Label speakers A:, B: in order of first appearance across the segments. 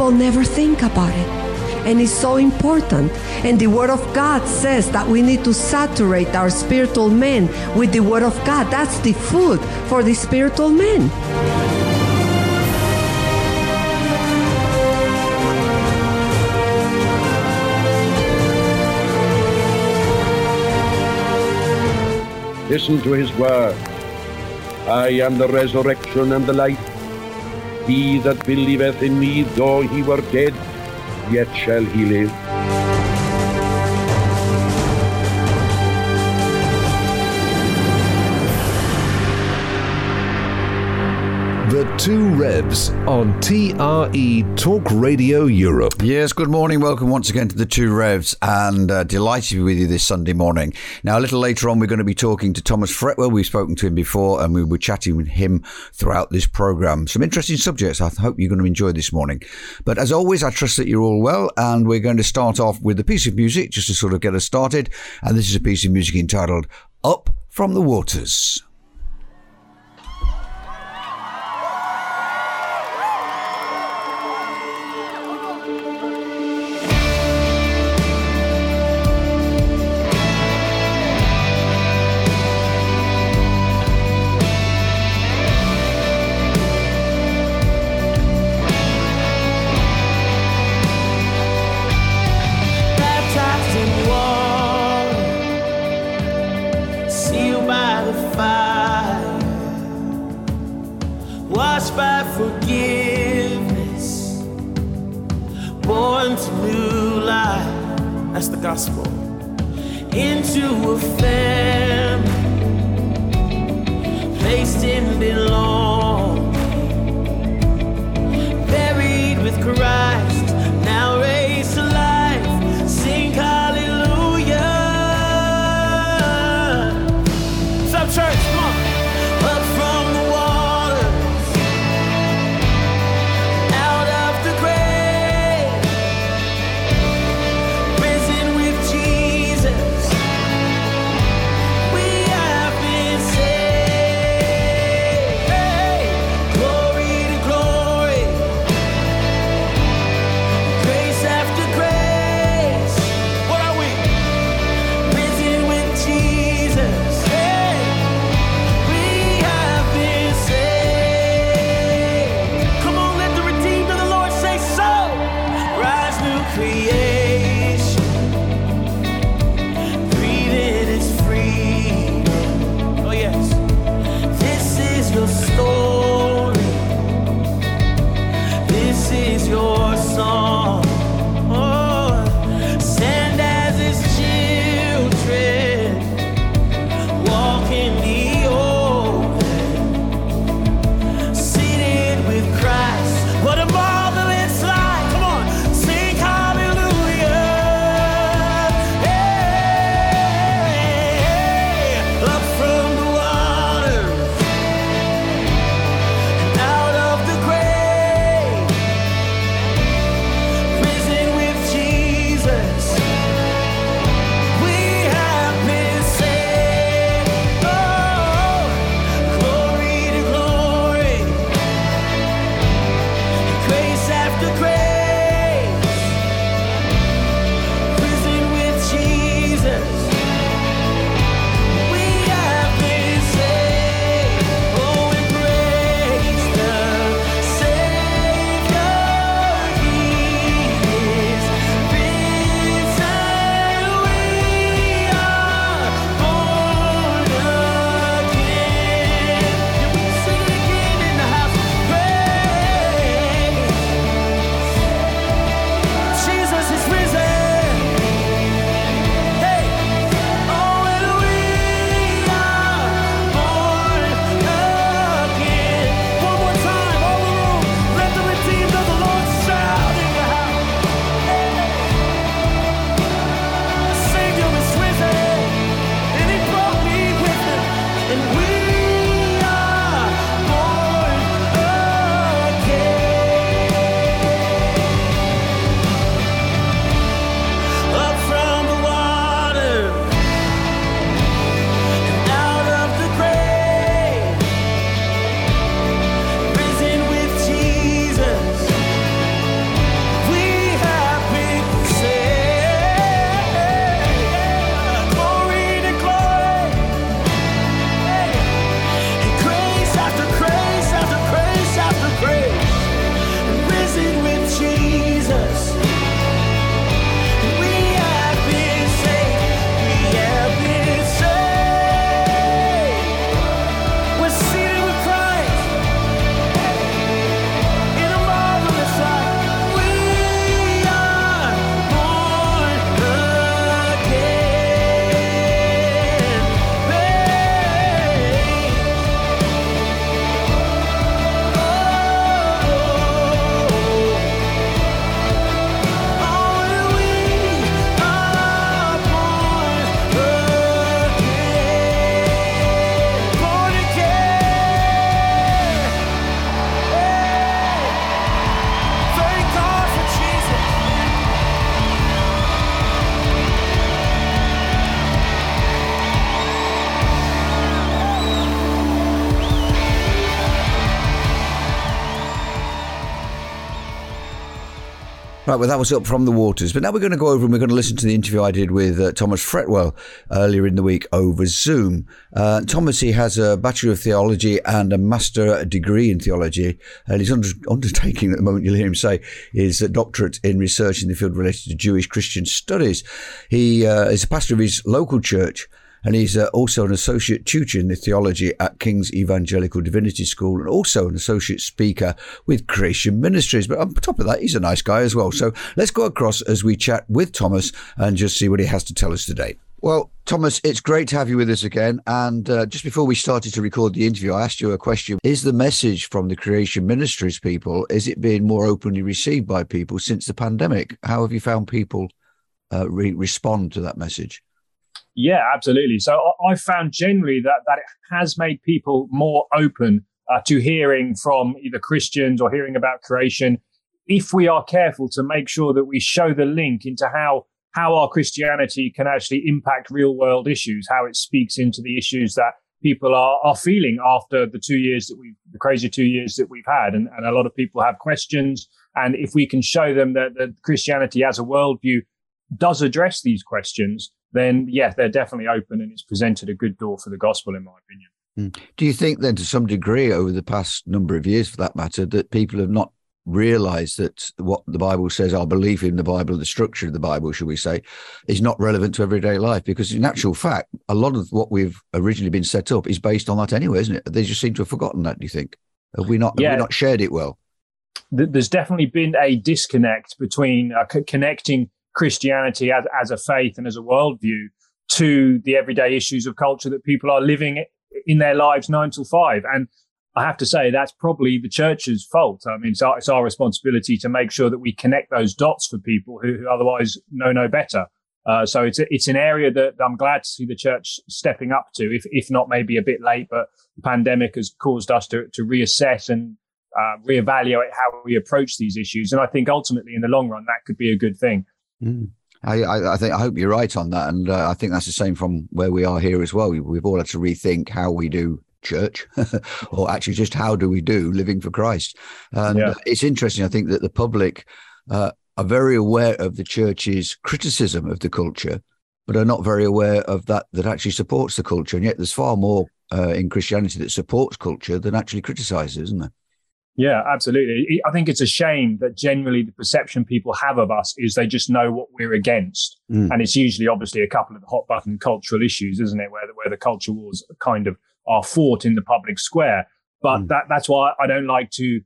A: people never think about it. And it's so important. And the Word of God says that we need to saturate our spiritual men with the Word of God. That's the food for the spiritual men.
B: Listen to his word. I am the resurrection and the life. He that believeth in me, though he were dead, yet shall he live.
C: Two Revs on TRE Talk Radio Europe.
D: Yes, good morning. Welcome once again to the Two Revs and uh, delighted to be with you this Sunday morning. Now, a little later on, we're going to be talking to Thomas Fretwell. We've spoken to him before and we were chatting with him throughout this program. Some interesting subjects I hope you're going to enjoy this morning. But as always, I trust that you're all well and we're going to start off with a piece of music just to sort of get us started. And this is a piece of music entitled Up from the Waters.
E: By washed by forgiveness, born to new life. That's the gospel. Into a family, placed in belong, buried with Christ,
D: Right, well, that was up from the waters. But now we're going to go over and we're going to listen to the interview I did with uh, Thomas Fretwell earlier in the week over Zoom. Uh, Thomas, he has a Bachelor of Theology and a Master degree in Theology. And he's under, undertaking at the moment, you'll hear him say, is a doctorate in research in the field related to Jewish Christian studies. He uh, is a pastor of his local church and he's uh, also an associate tutor in the theology at King's Evangelical Divinity School and also an associate speaker with Creation Ministries. But on top of that, he's a nice guy as well. So let's go across as we chat with Thomas and just see what he has to tell us today. Well, Thomas, it's great to have you with us again. And uh, just before we started to record the interview, I asked you a question. Is the message from the Creation Ministries people, is it being more openly received by people since the pandemic? How have you found people uh, re- respond to that message?
F: Yeah, absolutely. So I found generally that that it has made people more open uh, to hearing from either Christians or hearing about creation. If we are careful to make sure that we show the link into how how our Christianity can actually impact real world issues, how it speaks into the issues that people are, are feeling after the two years that we the crazy two years that we've had. And, and a lot of people have questions. And if we can show them that, that Christianity as a worldview does address these questions, then yeah, they're definitely open and it's presented a good door for the gospel, in my opinion.
D: Hmm. Do you think then, to some degree, over the past number of years, for that matter, that people have not realized that what the Bible says, our belief in the Bible, the structure of the Bible, should we say, is not relevant to everyday life? Because in actual fact, a lot of what we've originally been set up is based on that anyway, isn't it? They just seem to have forgotten that. Do you think? Have we not? Yeah. Have we not shared it well?
F: There's definitely been a disconnect between uh, connecting Christianity as, as a faith and as a worldview to the everyday issues of culture that people are living in their lives nine till five. And I have to say that's probably the church's fault. I mean, it's our, it's our responsibility to make sure that we connect those dots for people who, who otherwise know no better. Uh, so it's it's an area that I'm glad to see the church stepping up to, if if not maybe a bit late, but the pandemic has caused us to to reassess and uh, reevaluate how we approach these issues. And I think ultimately, in the long run, that could be a good thing.
D: Mm. I, I, think I hope you're right on that, and uh, I think that's the same from where we are here as well. We, have all had to rethink how we do church, or actually just how do we do living for Christ. And yeah. it's interesting. I think that the public uh, are very aware of the church's criticism of the culture, but are not very aware of that that actually supports the culture. And yet, there's far more uh, in Christianity that supports culture than actually criticizes, isn't there?
F: Yeah, absolutely. I think it's a shame that generally the perception people have of us is they just know what we're against. Mm. And it's usually obviously a couple of the hot button cultural issues, isn't it? Where the, where the culture wars kind of are fought in the public square. But mm. that, that's why I don't like to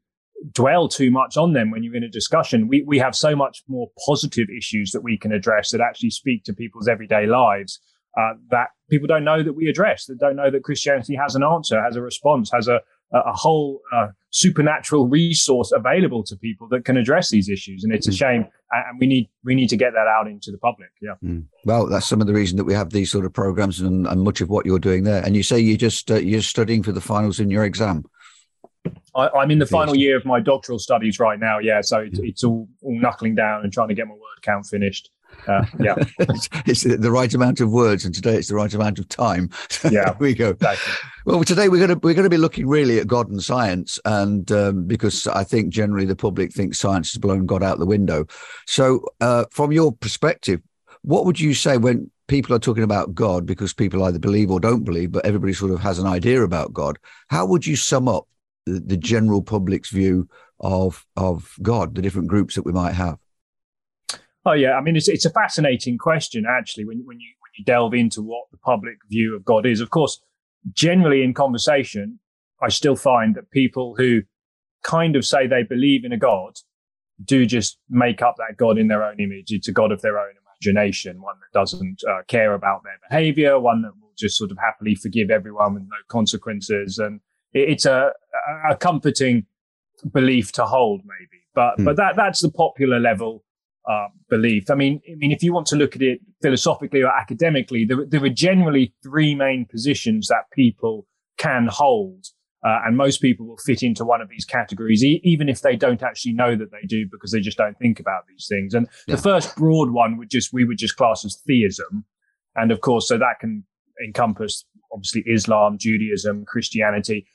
F: dwell too much on them when you're in a discussion. We, we have so much more positive issues that we can address that actually speak to people's everyday lives. Uh, that people don't know that we address, that don't know that Christianity has an answer, has a response, has a, a whole uh, supernatural resource available to people that can address these issues. And it's a mm. shame, and we need we need to get that out into the public. Yeah. Mm.
D: Well, that's some of the reason that we have these sort of programs and, and much of what you're doing there. And you say you just uh, you're studying for the finals in your exam.
F: I, am in the final year of my doctoral studies right now. Yeah, so it's, it's all, all knuckling down and trying to get my word count finished. Uh, yeah,
D: it's, it's, the right amount of words, and today it's the right amount of time.
F: yeah,
D: we go. Exactly. Well, today we're going to we're going to be looking really at God and science, and um, because I think generally the public thinks science has blown God out the window. So, uh, from your perspective, what would you say when people are talking about God? Because people either believe or don't believe, but everybody sort of has an idea about God. How would you sum up the, the general public's view of of God, the different groups that we might have?
F: Oh yeah, I mean it's it's a fascinating question actually when when you when you delve into what the public view of God is. Of course, generally in conversation, I still find that people who kind of say they believe in a God do just make up that God in their own image. It's a God of their own imagination, one that doesn't uh, care about their behavior, one that will just sort of happily forgive everyone with no consequences. And it, it's a, a comforting belief to hold, maybe. But mm. but that that's the popular level uh, belief. I mean, I mean, if you want to look at it philosophically or academically, there, there are generally three main positions that people can hold. Uh, and most people will fit into one of these categories, e- even if they don't actually know that they do, because they just don't think about these things. And yeah. the first broad one would just we would just class as theism, and of course, so that can encompass obviously Islam, Judaism, Christianity.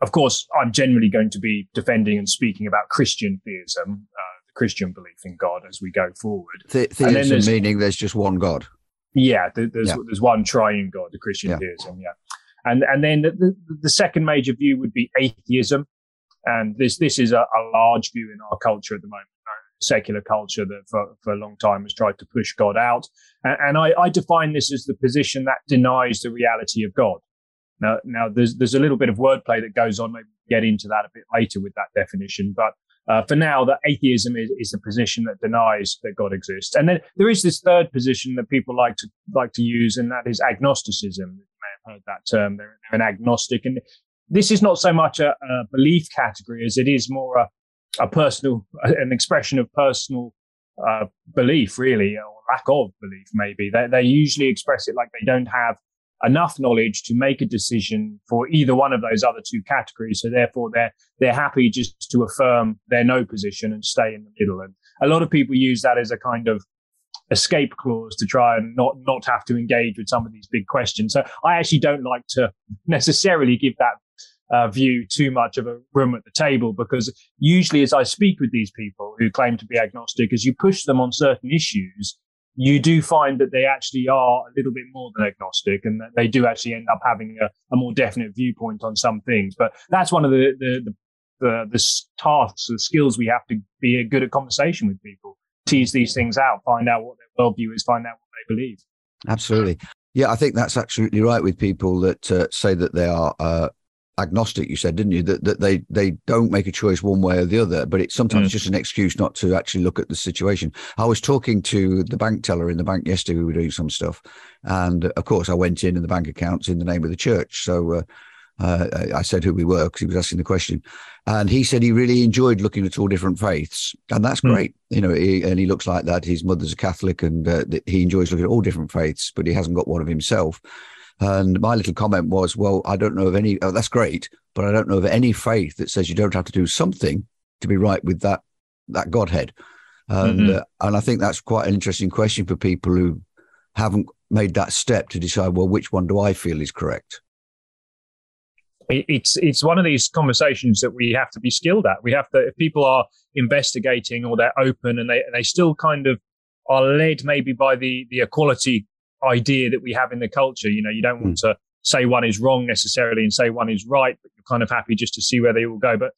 F: Of course, I'm generally going to be defending and speaking about Christian theism. Uh, Christian belief in God as we go forward.
D: The- theism meaning there's just one God.
F: Yeah, there's yeah. there's one triune God, the Christian yeah. theism. Yeah, and and then the, the second major view would be atheism, and this this is a, a large view in our culture at the moment secular culture that for, for a long time has tried to push God out. And, and I, I, define this as the position that denies the reality of God. Now, now there's, there's a little bit of wordplay that goes on. Maybe we'll get into that a bit later with that definition. But uh, for now, that atheism is, is the position that denies that God exists. And then there is this third position that people like to like to use, and that is agnosticism. You may have heard that term. They're, they're an agnostic, and this is not so much a, a, belief category as it is more a, a personal, an expression of personal uh, belief, really, or lack of belief, maybe. They, they usually express it like they don't have enough knowledge to make a decision for either one of those other two categories. So therefore, they're they're happy just to affirm their no position and stay in the middle. And a lot of people use that as a kind of escape clause to try and not not have to engage with some of these big questions. So I actually don't like to necessarily give that uh, view too much of a room at the table because usually as I speak with these people who claim to be agnostic, as you push them on certain issues, you do find that they actually are a little bit more than agnostic and that they do actually end up having a, a more definite viewpoint on some things. But that's one of the, the, the, the, the tasks, the skills we have to be good at conversation with people, tease these things out, find out what their worldview is, find out what they believe.
D: Absolutely. Yeah, I think that's absolutely right with people that uh, say that they are uh, agnostic you said didn't you that, that they they don't make a choice one way or the other but it's sometimes mm. just an excuse not to actually look at the situation i was talking to the bank teller in the bank yesterday we were doing some stuff and of course i went in and the bank accounts in the name of the church so uh, uh, I said who we were because he was asking the question, and he said he really enjoyed looking at all different faiths, and that's mm. great. You know, he, and he looks like that. His mother's a Catholic, and uh, he enjoys looking at all different faiths, but he hasn't got one of himself. And my little comment was, well, I don't know of any, oh, that's great, but I don't know of any faith that says you don't have to do something to be right with that, that Godhead. And, mm-hmm. uh, and I think that's quite an interesting question for people who haven't made that step to decide, well, which one do I feel is correct?
F: It's it's one of these conversations that we have to be skilled at. We have to if people are investigating or they're open and they they still kind of are led maybe by the the equality idea that we have in the culture. You know, you don't want mm. to say one is wrong necessarily and say one is right, but you're kind of happy just to see where they all go. But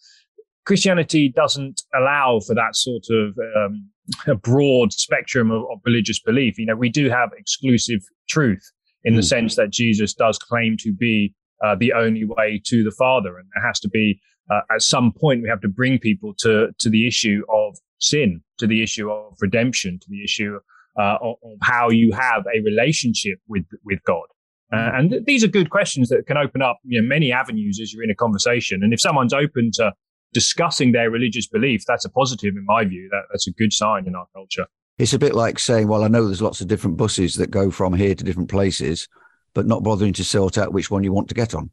F: Christianity doesn't allow for that sort of um, a broad spectrum of, of, religious belief. You know, we do have exclusive truth in mm. the hmm. sense that Jesus does claim to be uh, the only way to the Father, and there has to be uh, at some point we have to bring people to to the issue of sin, to the issue of redemption, to the issue uh, of, how you have a relationship with with God. Uh, and th- these are good questions that can open up you know, many avenues as you're in a conversation. And if someone's open to discussing their religious belief, that's a positive in my view. That, that's a good sign in our culture.
D: It's a bit like saying, well, I know there's lots of different buses that go from here to different places, but not bothering to sort out which one you want to get on.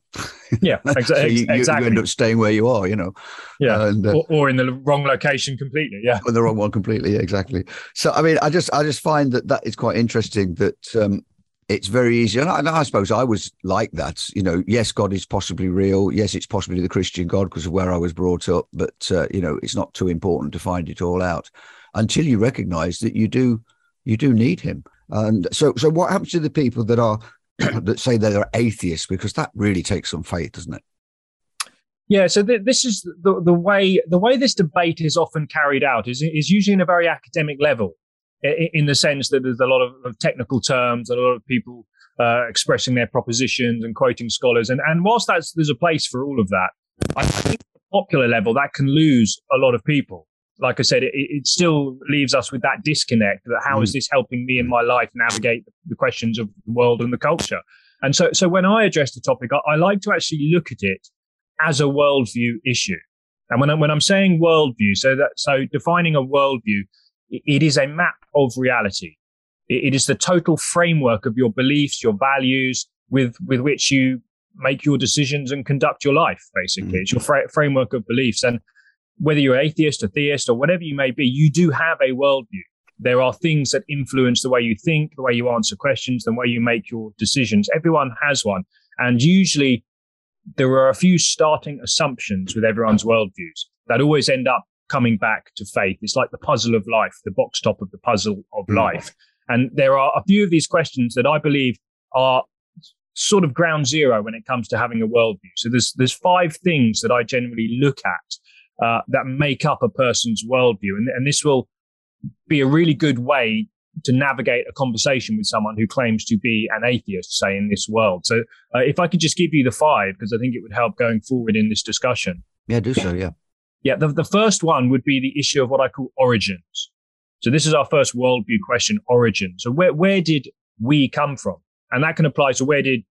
F: Yeah, exa- so
D: you,
F: exactly.
D: You end up staying where you are, you know.
F: Yeah, and, uh, or, or, in the wrong location completely. Yeah,
D: or the wrong one completely. Exactly. So, I mean, I just, I just find that that is quite interesting. That um, it's very easy, and I, and I, suppose I was like that. You know, yes, God is possibly real. Yes, it's possibly the Christian God because of where I was brought up. But uh, you know, it's not too important to find it all out until you recognise that you do, you do need Him. And so, so what happens to the people that are that say they're atheists because that really takes some faith, doesn't it?
F: Yeah, so th- this is the, the way the way this debate is often carried out is is usually in a very academic level, in, in the sense that there's a lot of, of, technical terms, a lot of people uh, expressing their propositions and quoting scholars, and and whilst that's there's a place for all of that, I, think popular level that can lose a lot of people like I said, it, it, still leaves us with that disconnect that how mm. is this helping me in my life navigate the questions of the world and the culture? And so, so when I address the topic, I, I like to actually look at it as a worldview issue. And when, I, when I'm saying worldview, so that, so defining a worldview, it, it is a map of reality. It, it is the total framework of your beliefs, your values with, with which you make your decisions and conduct your life, basically. Mm. It's your fra- framework of beliefs. And, whether you're atheist or theist or whatever you may be, you do have a worldview. There are things that influence the way you think, the way you answer questions, the way you make your decisions. Everyone has one. And usually there are a few starting assumptions with everyone's worldviews that always end up coming back to faith. It's like the puzzle of life, the box top of the puzzle of mm. life. And there are a few of these questions that I believe are sort of ground zero when it comes to having a worldview. So there's there's five things that I generally look at uh, that make up a person's worldview, and, and this will be a really good way to navigate a conversation with someone who claims to be an atheist, say in this world. So uh, if I could just give you the five, because I think it would help going forward in this discussion.
D: Yeah, do so. Yeah.
F: Yeah. The, the first one would be the issue of what I call origins. So this is our first worldview question, origin. So where, where did we come from? And that can apply to where did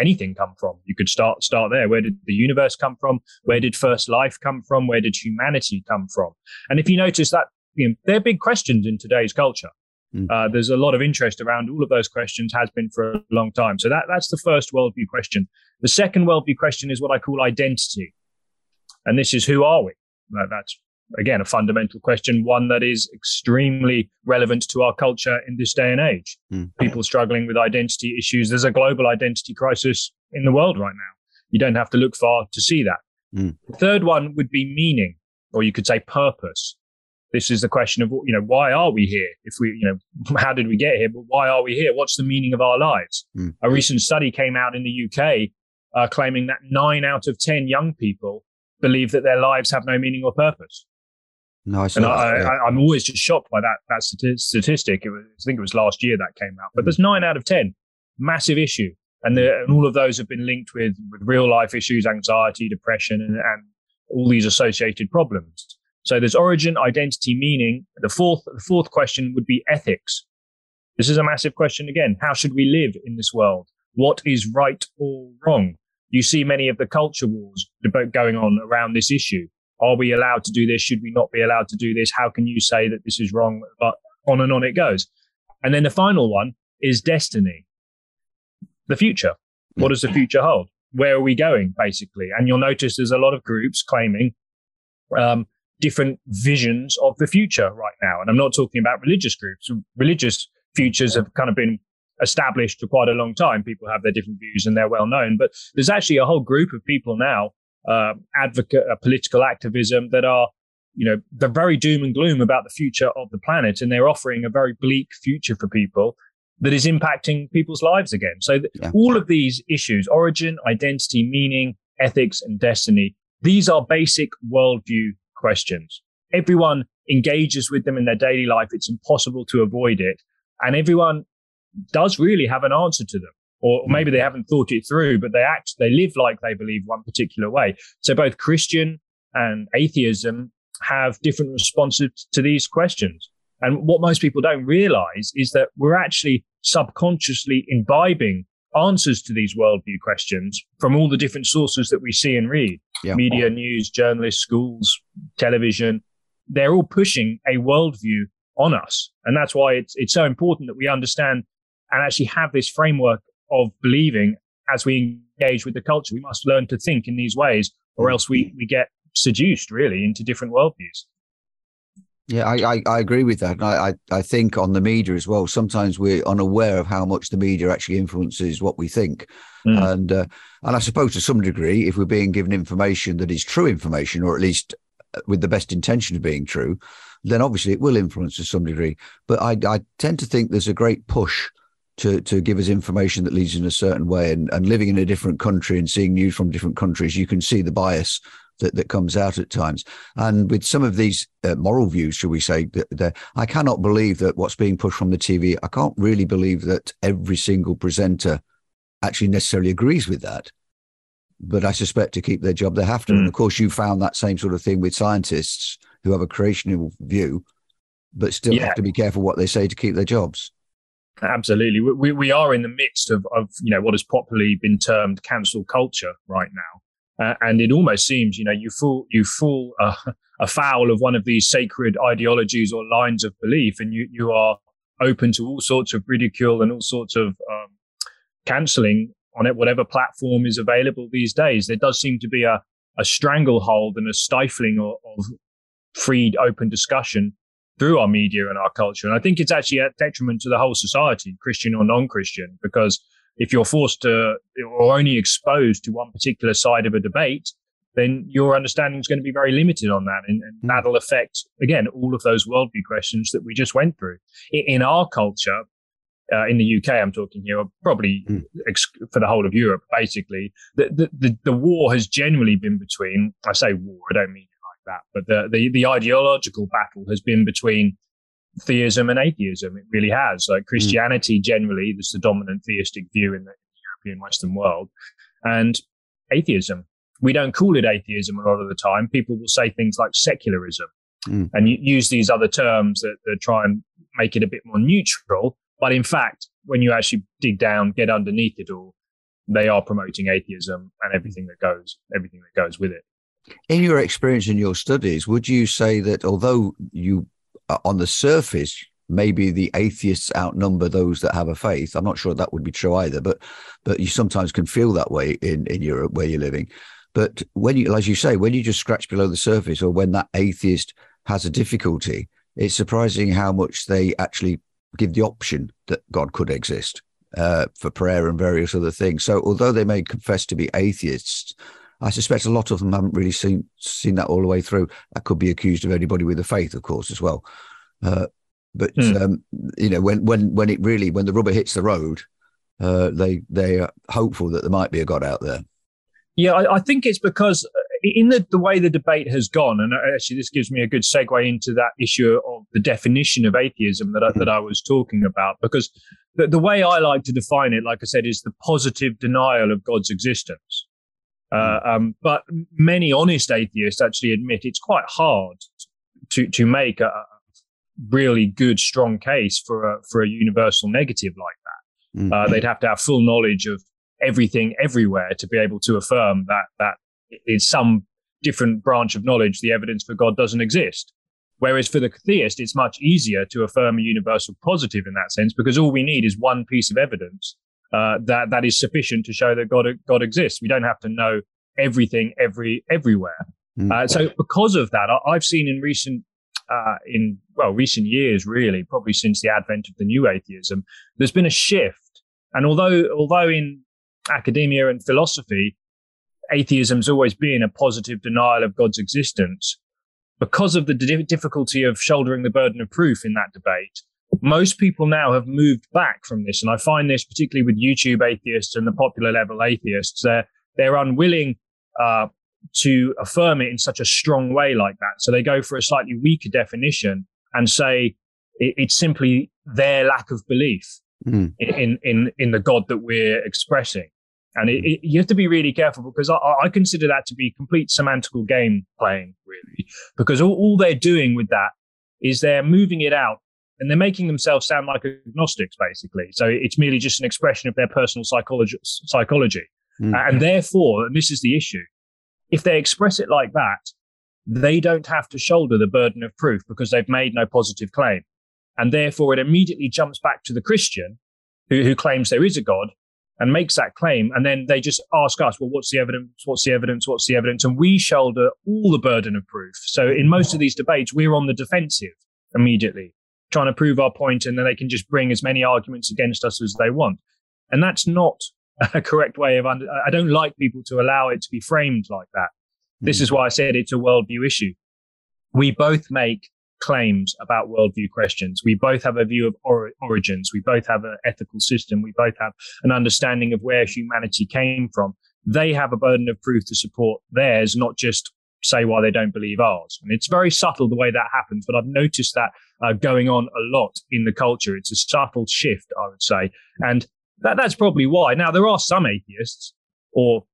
F: anything come from? You could start, start there. Where did the universe come from? Where did first life come from? Where did humanity come from? And if you notice that, you know, they're big questions in today's culture. Mm. Uh, there's a lot of interest around all of those questions, has been for a long time. So that, that's the first worldview question. The second worldview question is what I call identity. And this is who are we? That, that's again a fundamental question, one that is extremely relevant to our culture in this day and age. Mm. People struggling with identity issues. There's a global identity crisis in the world right now. You don't have to look far to see that. Mm. The third one would be meaning, or you could say purpose. This is the question of, you know, why are we here? If we, you know, how did we get here? But why are we here? What's the meaning of our lives? Mm. A recent study came out in the UK uh, claiming that nine out of 10 young people believe that their lives have no meaning or purpose.
D: Nice.
F: And I, am always just shocked by that that statistic. Was, I think it was last year that came out. But there's nine out of ten, massive issue, and, the, and all of those have been linked with, with real life issues, anxiety, depression, and, and all these associated problems. So there's origin, identity, meaning. The fourth the fourth question would be ethics. This is a massive question again. How should we live in this world? What is right or wrong? You see many of the culture wars going on around this issue. Are we allowed to do this? Should we not be allowed to do this? How can you say that this is wrong? But on and on it goes. And then the final one is destiny, the future. What does the future hold? Where are we going, basically? And you'll notice there's a lot of groups claiming um, different visions of the future right now. And I'm not talking about religious groups. Religious futures have kind of been established for quite a long time. People have their different views and they're well known. But there's actually a whole group of people now uh, advocate uh, political activism that are, you know, they're very doom and gloom about the future of the planet, and they're offering a very bleak future for people that is impacting people's lives again. So th- yeah. all of these issues, origin, identity, meaning, ethics, and destiny, these are basic worldview questions. Everyone engages with them in their daily life. It's impossible to avoid it. And everyone does really have an answer to them or hmm. maybe they haven't thought it through, but they act, they live like they believe one particular way. So both Christian and atheism have different responses to these questions. And what most people don't realize is that we're actually subconsciously imbibing answers to these worldview questions from all the different sources that we see and read yeah. media, news, journalists, schools, television. They're all pushing a worldview on us. And that's why it's, it's so important that we understand and actually have this framework of believing as we engage with the culture. We must learn to think in these ways, or else we, we get seduced really into different worldviews.
D: Yeah, I, I, I, agree with that. I, I, I think on the media as well, sometimes we're unaware of how much the media actually influences what we think. Mm. And uh, and I suppose to some degree, if we're being given information that is true information, or at least uh, with the best intention of being true, then obviously it will influence to some degree. But I, I tend to think there's a great push to to give us information that leads in a certain way. And, and living in a different country and seeing news from different countries, you can see the bias that, that comes out at times. And with some of these uh, moral views, shall we say, that, that I cannot believe that what's being pushed from the TV, I can't really believe that every single presenter actually necessarily agrees with that. But I suspect to keep their job, they have to. Mm. And of course, you found that same sort of thing with scientists who have a creational view, but still yeah. have to be careful what they say to keep their jobs.
F: Absolutely. We, we are in the midst of, of, you know, what has popularly been termed cancel culture right now. Uh, and it almost seems, you know, you fall, you fall uh, afoul of one of these sacred ideologies or lines of belief and you, you are open to all sorts of ridicule and all sorts of um, cancelling on it, whatever platform is available these days. There does seem to be a, a stranglehold and a stifling of, of freed, open discussion through our media and our culture. And I think it's actually a detriment to the whole society, Christian or non-Christian, because if you're forced to or only exposed to one particular side of a debate, then your understanding is going to be very limited on that. And, and
D: Mm.
F: that'll affect, again, all of those worldview questions that we just went through. In, our culture, uh, in the UK, I'm talking here, probably
D: Mm.
F: ex- for the whole of Europe, basically, the, the, the, the war has generally been between, I say war, I don't mean that, but the, the, the ideological battle has been between theism and atheism. It really has. Like Christianity, generally, is the dominant theistic view in the European Western world, and atheism. We don't call it atheism a lot of the time. People will say things like secularism
D: Mm.
F: and use these other terms that, that try and make it a bit more neutral. But in fact, when you actually dig down, get underneath it all, they are promoting atheism and everything that goes, everything that goes with it.
D: In your experience in your studies, would you say that although you, on the surface, maybe the atheists outnumber those that have a faith? I'm not sure that would be true either, but but you sometimes can feel that way in in Europe where you're living. But when you, as you say, when you just scratch below the surface, or when that atheist has a difficulty, it's surprising how much they actually give the option that God could exist uh, for prayer and various other things. So, although they may confess to be atheists, I suspect a lot of them haven't really seen seen that all the way through. That could be accused of anybody with a faith, of course, as well. Uh, but
F: Hmm.
D: um, you know, when when when it really when the rubber hits the road, uh, they they are hopeful that there might be a God out there.
F: Yeah, I, I think it's because uh, in the, the way the debate has gone, and actually this gives me a good segue into that issue of the definition of atheism that I, that I was talking about. Because the, the way I like to define it, like I said, is the positive denial of God's existence. Uh, um, but many honest atheists actually admit it's quite hard to to make a really good, strong case for a for a universal negative like that.
D: Mm.
F: Uh, they'd have to have full knowledge of everything everywhere to be able to affirm that that in some different branch of knowledge the evidence for God doesn't exist. Whereas for the theist, it's much easier to affirm a universal positive in that sense because all we need is one piece of evidence uh, that that is sufficient to show that God God exists. We don't have to know everything every everywhere.
D: Mm.
F: Uh, so because of that, I, I've seen in recent uh, in well recent years, really, probably since the advent of the new atheism, there's been a shift. And although although in academia and philosophy, atheism's always been a positive denial of God's existence, because of the di- difficulty of shouldering the burden of proof in that debate. Most people now have moved back from this, and I find this particularly with YouTube atheists and the popular level atheists. They're they're unwilling uh, to affirm it in such a strong way like that. So they go for a slightly weaker definition and say it, it's simply their lack of belief
D: Mm.
F: in, in, in the God that we're expressing. And it, it, you have to be really careful because I, I consider that to be complete semantical game playing, really, because all, all they're doing with that is they're moving it out and they're making themselves sound like agnostics, basically. So it's merely just an expression of their personal psychology. psychology.
D: Mm.
F: And therefore, and this is the issue, if they express it like that, they don't have to shoulder the burden of proof because they've made no positive claim. And therefore, it immediately jumps back to the Christian who, who claims there is a God and makes that claim. And then they just ask us, well, what's the evidence? What's the evidence? What's the evidence? And we shoulder all the burden of proof. So in most of these debates, we're on the defensive immediately, trying to prove our point, and then they can just bring as many arguments against us as they want. And that's not a correct way of under, I don't like people to allow it to be framed like that. This hmm. is why I said it's a worldview issue. We both make claims about worldview questions. We both have a view of or- origins. We both have an ethical system. We both have an understanding of where humanity came from. They have a burden of proof to support theirs, not just say why they don't believe ours. And it's very subtle the way that happens, but I've noticed that uh, going on a lot in the culture. It's a subtle shift, I would say. And that, that's probably why. Now, there are some atheists or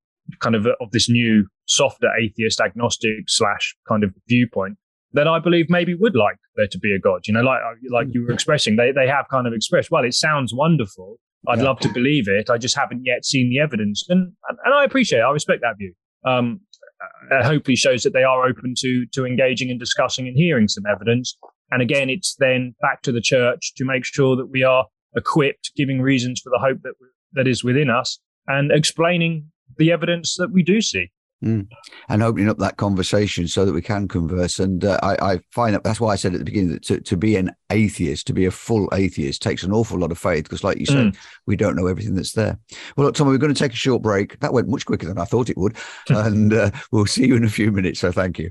F: kind of of this new softer atheist agnostic slash kind of viewpoint that I believe maybe would like there to be a God. You know, like like you were expressing, they they have kind of expressed, well, it sounds wonderful. I'd
D: Yeah.
F: love to believe it. I just haven't yet seen the evidence, and and, and I appreciate, it. I respect that view. Um, uh, Uh, uh, hopefully shows that they are open to to engaging and discussing and hearing some evidence. And again, it's then back to the church to make sure that we are equipped, giving reasons for the hope that that is within us, and explaining the evidence that we do see.
D: Mm. And opening up that conversation so that we can converse. And uh, I, I, find that that's why I said at the beginning that to, to be an atheist, to be a full atheist, takes an awful lot of faith because, like you said, mm. we don't know everything that's there. Well, look, Tommy, we're going to take a short break. That went much quicker than I thought it would. and uh, we'll see you in a few minutes. So thank you.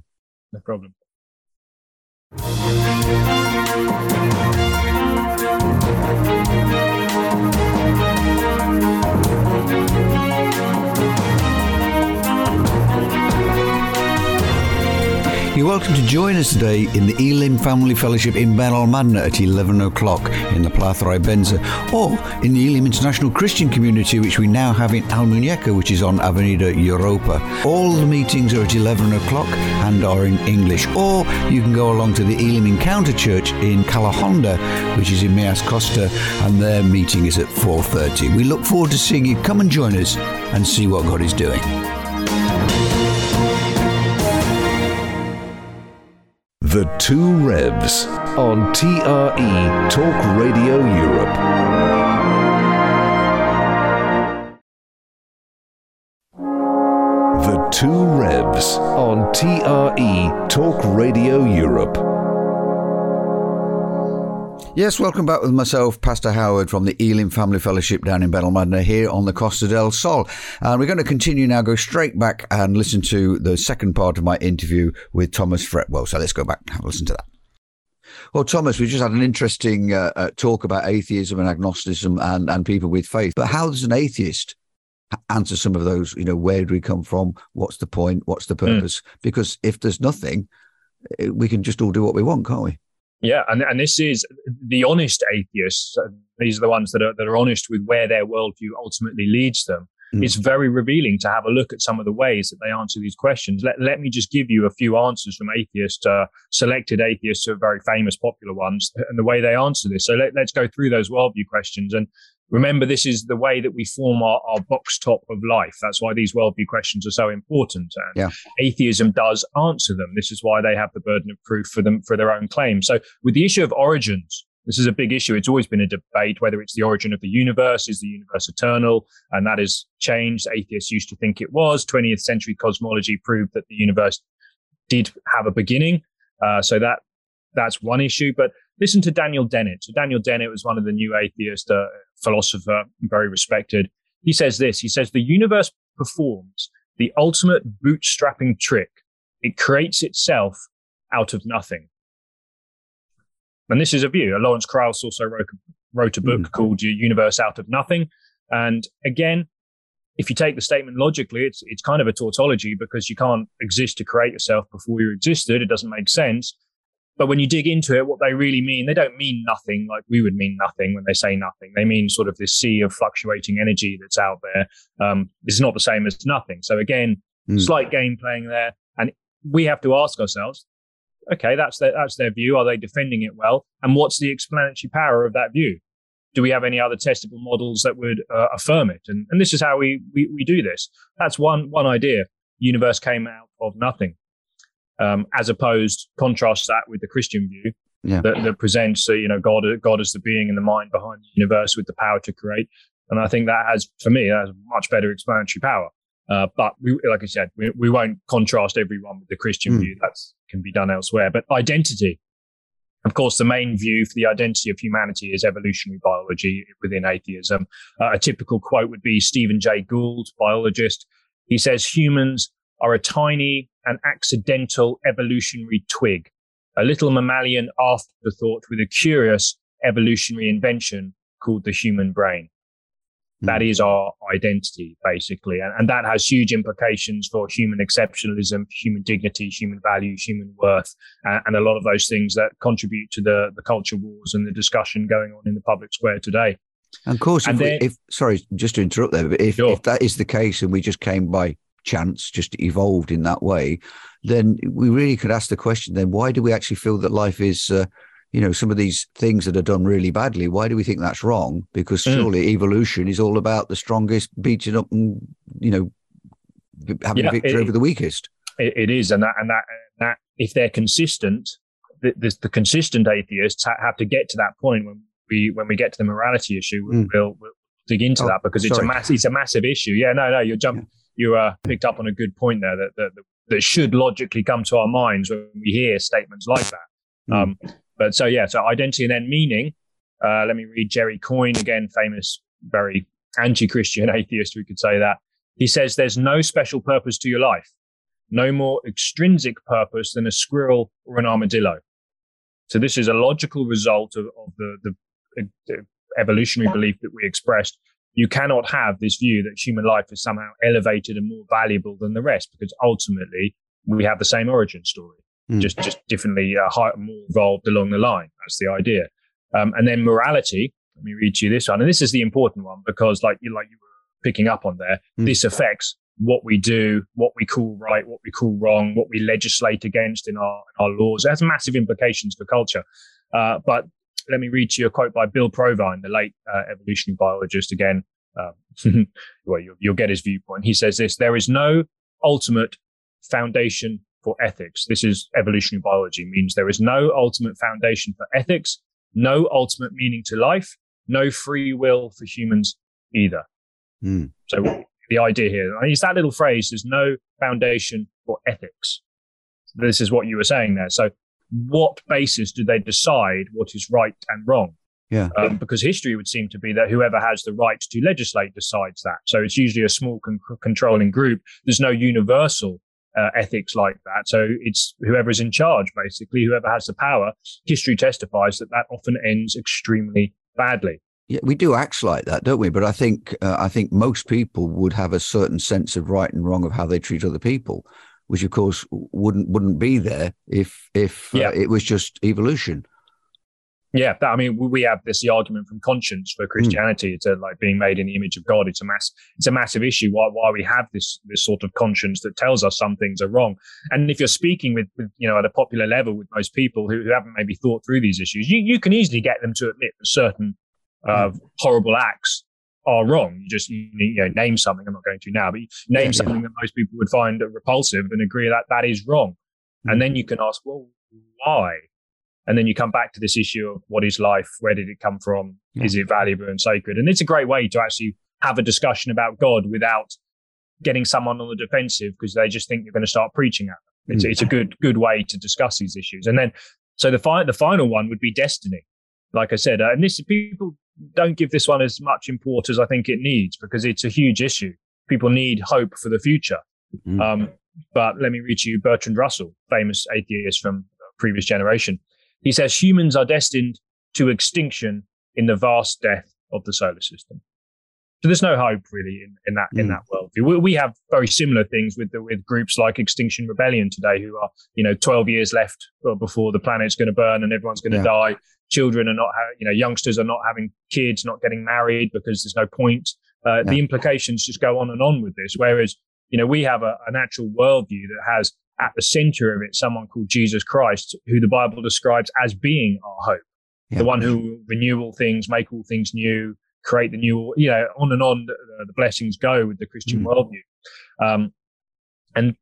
F: No problem.
D: You're welcome to join us today in the Elim Family Fellowship in Benalmádena at 11 o'clock in the Plaza Benza, or in the Elim International Christian Community, which we now have in Almuñécar, which is on Avenida Europa. All the meetings are at 11 o'clock and are in English, or you can go along to the Elim Encounter Church in Calahonda, which is in Mijas Costa, and their meeting is at 4.30. We look forward to seeing you. Come and join us and see what God is doing.
C: The Two Revs on TRE Talk Radio Europe. The Two Revs on TRE Talk Radio Europe.
D: Yes, welcome back with myself, Pastor Howard from the Elim Family Fellowship down in Benalmádena here on the Costa del Sol. And we're going to continue now, go straight back and listen to the second part of my interview with Thomas Fretwell. So let's go back and have a listen to that. Well, Thomas, we just had an interesting uh, uh, talk about atheism and agnosticism and, and people with faith. But how does an atheist answer some of those? You know, where do we come from? What's the point? What's the hmm. purpose? Mm. Because if there's nothing, eh, we can just all do what we want, can't we?
F: Yeah, and, and this is the honest atheists. These are the ones that are that are honest with where their worldview ultimately leads them. Mm. It's very revealing to have a look at some of the ways that they answer these questions. Let, let me just give you a few answers from atheists, uh, selected atheists who are very famous, popular ones, and the way they answer this. So let, let's go through those worldview questions. And Remember, this is the way that we form our, our box top of life. That's why these worldview questions are so important. And
D: yeah.
F: atheism does answer them. This is why they have the burden of proof for them for their own claims. So with the issue of origins, this is a big issue. It's always been a debate whether it's the origin of the universe, is the universe eternal? And that has changed. Atheists used to think it was. 20th century cosmology proved that the universe did have a beginning. Uh, so that that's one issue. But listen to Daniel Dennett. So Daniel Dennett was one of the new atheist uh, philosopher, very respected. He says this. He says the universe performs the ultimate bootstrapping trick. It creates itself out of nothing. And this is a view. Lawrence Krauss also wrote, wrote a book mm. called Universe Out of Nothing. And again, if you take the statement logically, it's it's kind of a tautology because you can't exist to create yourself before you existed. It doesn't make sense. But when you dig into it, what they really mean, they don't mean nothing like we would mean nothing when they say nothing. They mean sort of this sea of fluctuating energy that's out there. Um, this is not the same as nothing. So again, mm. slight game playing there. And we have to ask ourselves, okay, that's their, that's their view. Are they defending it well? And what's the explanatory power of that view? Do we have any other testable models that would uh, affirm it? And, and this is how we, we, we do this. That's one, one idea. Universe came out of nothing um, as opposed contrast that with the Christian view
D: yeah.
F: that, that, presents uh, you know God God as the being and the mind behind the universe with the power to create. And I think that has, for me, has much better explanatory power. Uh, but we, like I said, we, we won't contrast everyone with the Christian mm. view. That can be done elsewhere. But identity, of course, the main view for the identity of humanity is evolutionary biology within atheism. Uh, a typical quote would be Stephen Jay Gould, biologist. He says humans are a tiny and accidental evolutionary twig, a little mammalian afterthought with a curious evolutionary invention called the human brain. Hmm. That is our identity, basically. And, and, that has huge implications for human exceptionalism, human dignity, human values, human worth, uh, and a lot of those things that contribute to the, the culture wars and the discussion going on in the public square today.
D: And of course, if, then, we, if sorry, just to interrupt there, but if, sure. if that is the case and we just came by chance, just evolved in that way, then we really could ask the question: then why do we actually feel that life is? Uh, you know, some of these things that are done really badly. Why do we think that's wrong? Because mm. surely evolution is all about the strongest beating up and you know having yeah, a victory it, over the weakest.
F: It, it is, and that and that that if they're consistent, the, the, the consistent atheists ha- have to get to that point when we when we get to the morality issue. We'll, mm. we'll, we'll dig into oh, that because it's a mass, it's a massive issue. Yeah, no, no, you're jumping. Yeah you uh, picked up on a good point there that, that that should logically come to our minds when we hear statements like that. Mm. Um, but so yeah, so identity and then meaning. Uh, let me read Jerry Coyne again, famous, very anti-Christian atheist. We could say that he says there's no special purpose to your life, no more extrinsic purpose than a squirrel or an armadillo. So this is a logical result of, of the, the, the evolutionary belief that we expressed you cannot have this view that human life is somehow elevated and more valuable than the rest because ultimately we have the same origin story, mm. just just differently uh, high, more evolved along the line. That's the idea. Um, and then morality. Let me read you this one, and this is the important one because, like you like you were picking up on there, mm. this affects what we do, what we call right, what we call wrong, what we legislate against in our in our laws. It has massive implications for culture. Uh, but let me read to you a quote by Bill Provine, the late uh, evolutionary biologist. Again, um, well, you'll, you'll get his viewpoint. He says this: there is no ultimate foundation for ethics. This is evolutionary biology. Means there is no ultimate foundation for ethics, no ultimate meaning to life, no free will for humans either. Mm. So the idea here, I use that little phrase: there's no foundation for ethics. This is what you were saying there. So what basis do they decide what is right and wrong?
D: Yeah.
F: Um, because history would seem to be that whoever has the right to legislate decides that. So it's usually a small con- controlling group. There's no universal uh, ethics like that. So it's whoever is in charge, basically, whoever has the power. History testifies that that often ends extremely badly.
D: Yeah, we do act like that, don't we? But I think uh, I think most people would have a certain sense of right and wrong of how they treat other people which of course wouldn't wouldn't be there if if uh, yeah. uh, it was just evolution.
F: Yeah, that, I mean, we have this the argument from conscience for Christianity mm. to like being made in the image of God. It's a mass, it's a massive issue. Why, why we have this this sort of conscience that tells us some things are wrong. And if you're speaking with, with you know, at a popular level with most people who, who haven't maybe thought through these issues, you you can easily get them to admit that certain uh, mm. horrible acts are wrong. You just you, you know, name something. I'm not going to now, but name yeah, something yeah. that most people would find repulsive and agree that that is wrong. Mm. And then you can ask, well, why? And then you come back to this issue of what is life? Where did it come from? Yeah. Is it valuable and sacred? And it's a great way to actually have a discussion about God without getting someone on the defensive because they just think you're going to start preaching at them. It's, mm. it's a good good way to discuss these issues. And then, so the fi- the final one would be destiny. Like I said, uh, and this people don't give this one as much import as I think it needs because it's a huge issue. People need hope for the future. Mm. Um, but let me read to you Bertrand Russell, famous atheist from previous generation. He says humans are destined to extinction in the vast death of the solar system. So there's no hope really in, in that mm. in that worldview. We, we have very similar things with the, with groups like Extinction Rebellion today, who are you know 12 years left before the planet's going to burn and everyone's going to yeah. die children are not, ha- you know, youngsters are not having kids, not getting married because there's no point. Uh. The implications just go on and on with this. Whereas, you know, we have a, a natural worldview that has at the center of it someone called Jesus Christ, who the Bible describes as being our hope, yeah. the one who will renew all things, make all things new, create the new, you know, on and on the, the blessings go with the Christian mm. worldview. Um, and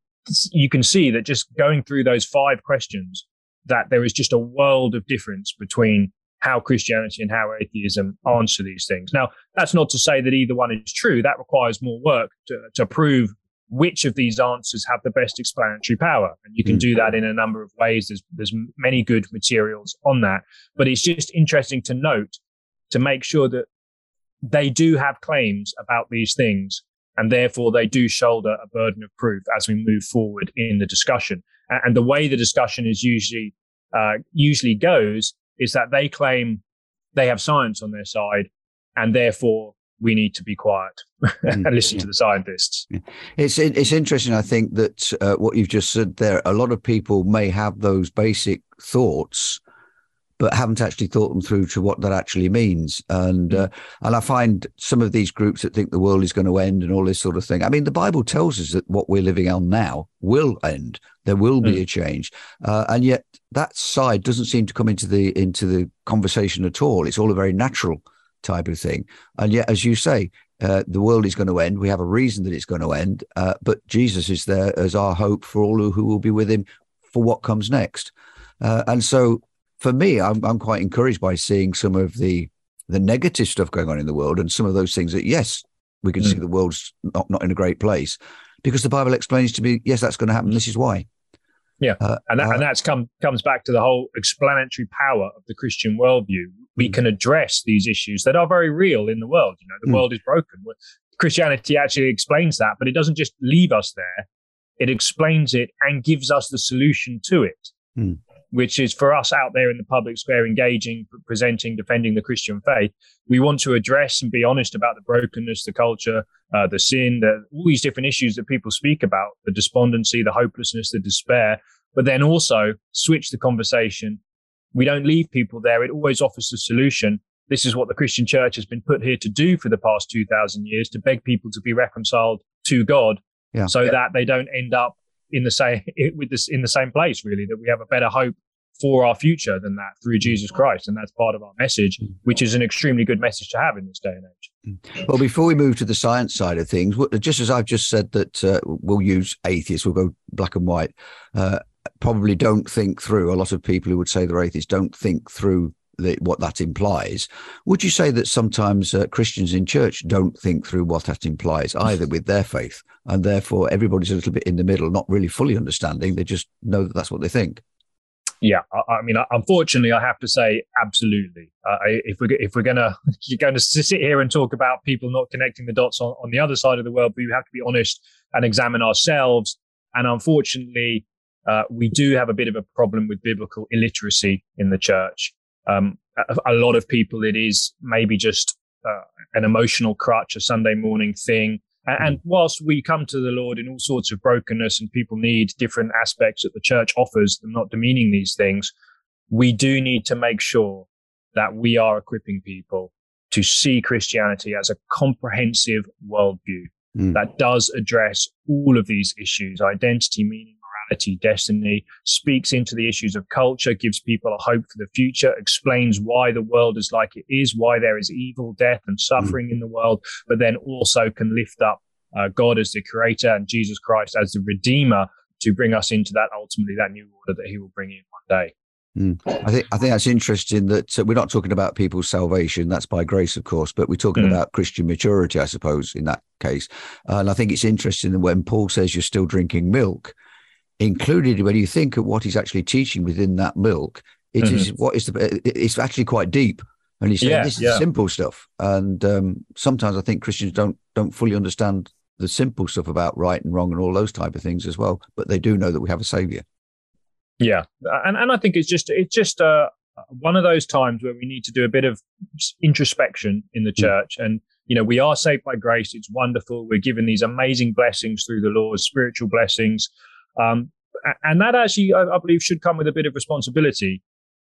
F: you can see that just going through those five questions that there is just a world of difference between how Christianity and how atheism answer these things. Now, that's not to say that either one is true. That requires more work to, to prove which of these answers have the best explanatory power. And you can mm. do that in a number of ways. There's, there's many good materials on that, but it's just interesting to note to make sure that they do have claims about these things and therefore they do shoulder a burden of proof as we move forward in the discussion. And the way the discussion is usually uh, usually goes is that they claim they have science on their side, and therefore we need to be quiet and mm, listen yeah. to the scientists.
D: Yeah. It's it's interesting. I think that uh, what you've just said there, a lot of people may have those basic thoughts, but haven't actually thought them through to what that actually means. And uh, and I find some of these groups that think the world is going to end and all this sort of thing. I mean, the Bible tells us that what we're living on now will end. There will be mm. a change, uh, and yet that side doesn't seem to come into the into the conversation at all. It's all a very natural type of thing, and yet, as you say, uh, the world is going to end. We have a reason that it's going to end, uh, but Jesus is there as our hope for all who, who will be with Him for what comes next. Uh, and so for me, I'm, I'm quite encouraged by seeing some of the the negative stuff going on in the world and some of those things that yes, we can mm. see the world's not, not in a great place. because the Bible explains to me, yes, that's going to happen. This is why.
F: Yeah, uh, and that, uh, and that's come comes back to the whole explanatory power of the Christian worldview. We mm. can address these issues that are very real in the world. You know, the mm. world is broken. Christianity actually explains that, but it doesn't just leave us there. It explains it and gives us the solution to it. Mm which is for us out there in the public square, engaging, presenting, defending the Christian faith. We want to address and be honest about the brokenness, the culture, uh, the sin, the, all these different issues that people speak about, the despondency, the hopelessness, the despair, but then also switch the conversation. We don't leave people there. It always offers a solution. This is what the Christian church has been put here to do for the past 2000 years, to beg people to be reconciled to God yeah. so yeah. that they don't end up in the same with this in the same place really that we have a better hope for our future than that through Jesus Christ. And that's part of our message which is an extremely good message to have in this day and age.
D: Well before we move to the science side of things just as I've just said that uh, we'll use atheists we'll go black and white uh, probably don't think through a lot of people who would say they're atheists don't think through what that implies. Would you say that sometimes uh, Christians in church don't think through what that implies either with their faith, and therefore everybody's a little bit in the middle, not really fully understanding? They just know that that's what they think.
F: Yeah, I, I mean, unfortunately, I have to say, absolutely. Uh, if we're if we're gonna you're going to sit here and talk about people not connecting the dots on, on the other side of the world, but we have to be honest and examine ourselves. And unfortunately, uh, we do have a bit of a problem with biblical illiteracy in the church. Um, a, a, lot of people, it is maybe just uh, an emotional crutch, a Sunday morning thing. And, and whilst we come to the Lord in all sorts of brokenness and people need different aspects that the church offers, I'm not demeaning these things, we do need to make sure that we are equipping people to see Christianity as a comprehensive worldview mm. that does address all of these issues identity, meaning, destiny, speaks into the issues of culture, gives people a hope for the future, explains why the world is like it is, why there is evil, death, and suffering mm. in the world, but then also can lift up uh, God as the creator and Jesus Christ as the redeemer to bring us into that ultimately that new order that he will bring in one day.
D: Mm. I think I think that's interesting that uh, we're not talking about people's salvation. That's by grace, of course, but we're talking mm. about Christian maturity, I suppose, in that case. Uh, and I think it's interesting that when Paul says you're still drinking milk, included when you think of what he's actually teaching within that milk, it mm-hmm. is what is the it's actually quite deep. And he's saying yeah, this is yeah. simple stuff. And um, sometimes I think Christians don't don't fully understand the simple stuff about right and wrong and all those type of things as well. But they do know that we have a savior.
F: Yeah, and and I think it's just it's just uh, one of those times where we need to do a bit of introspection in the mm. church and you know we are saved by grace it's wonderful we're given these amazing blessings through the lord spiritual blessings um, and that actually, I, I, believe, should come with a bit of responsibility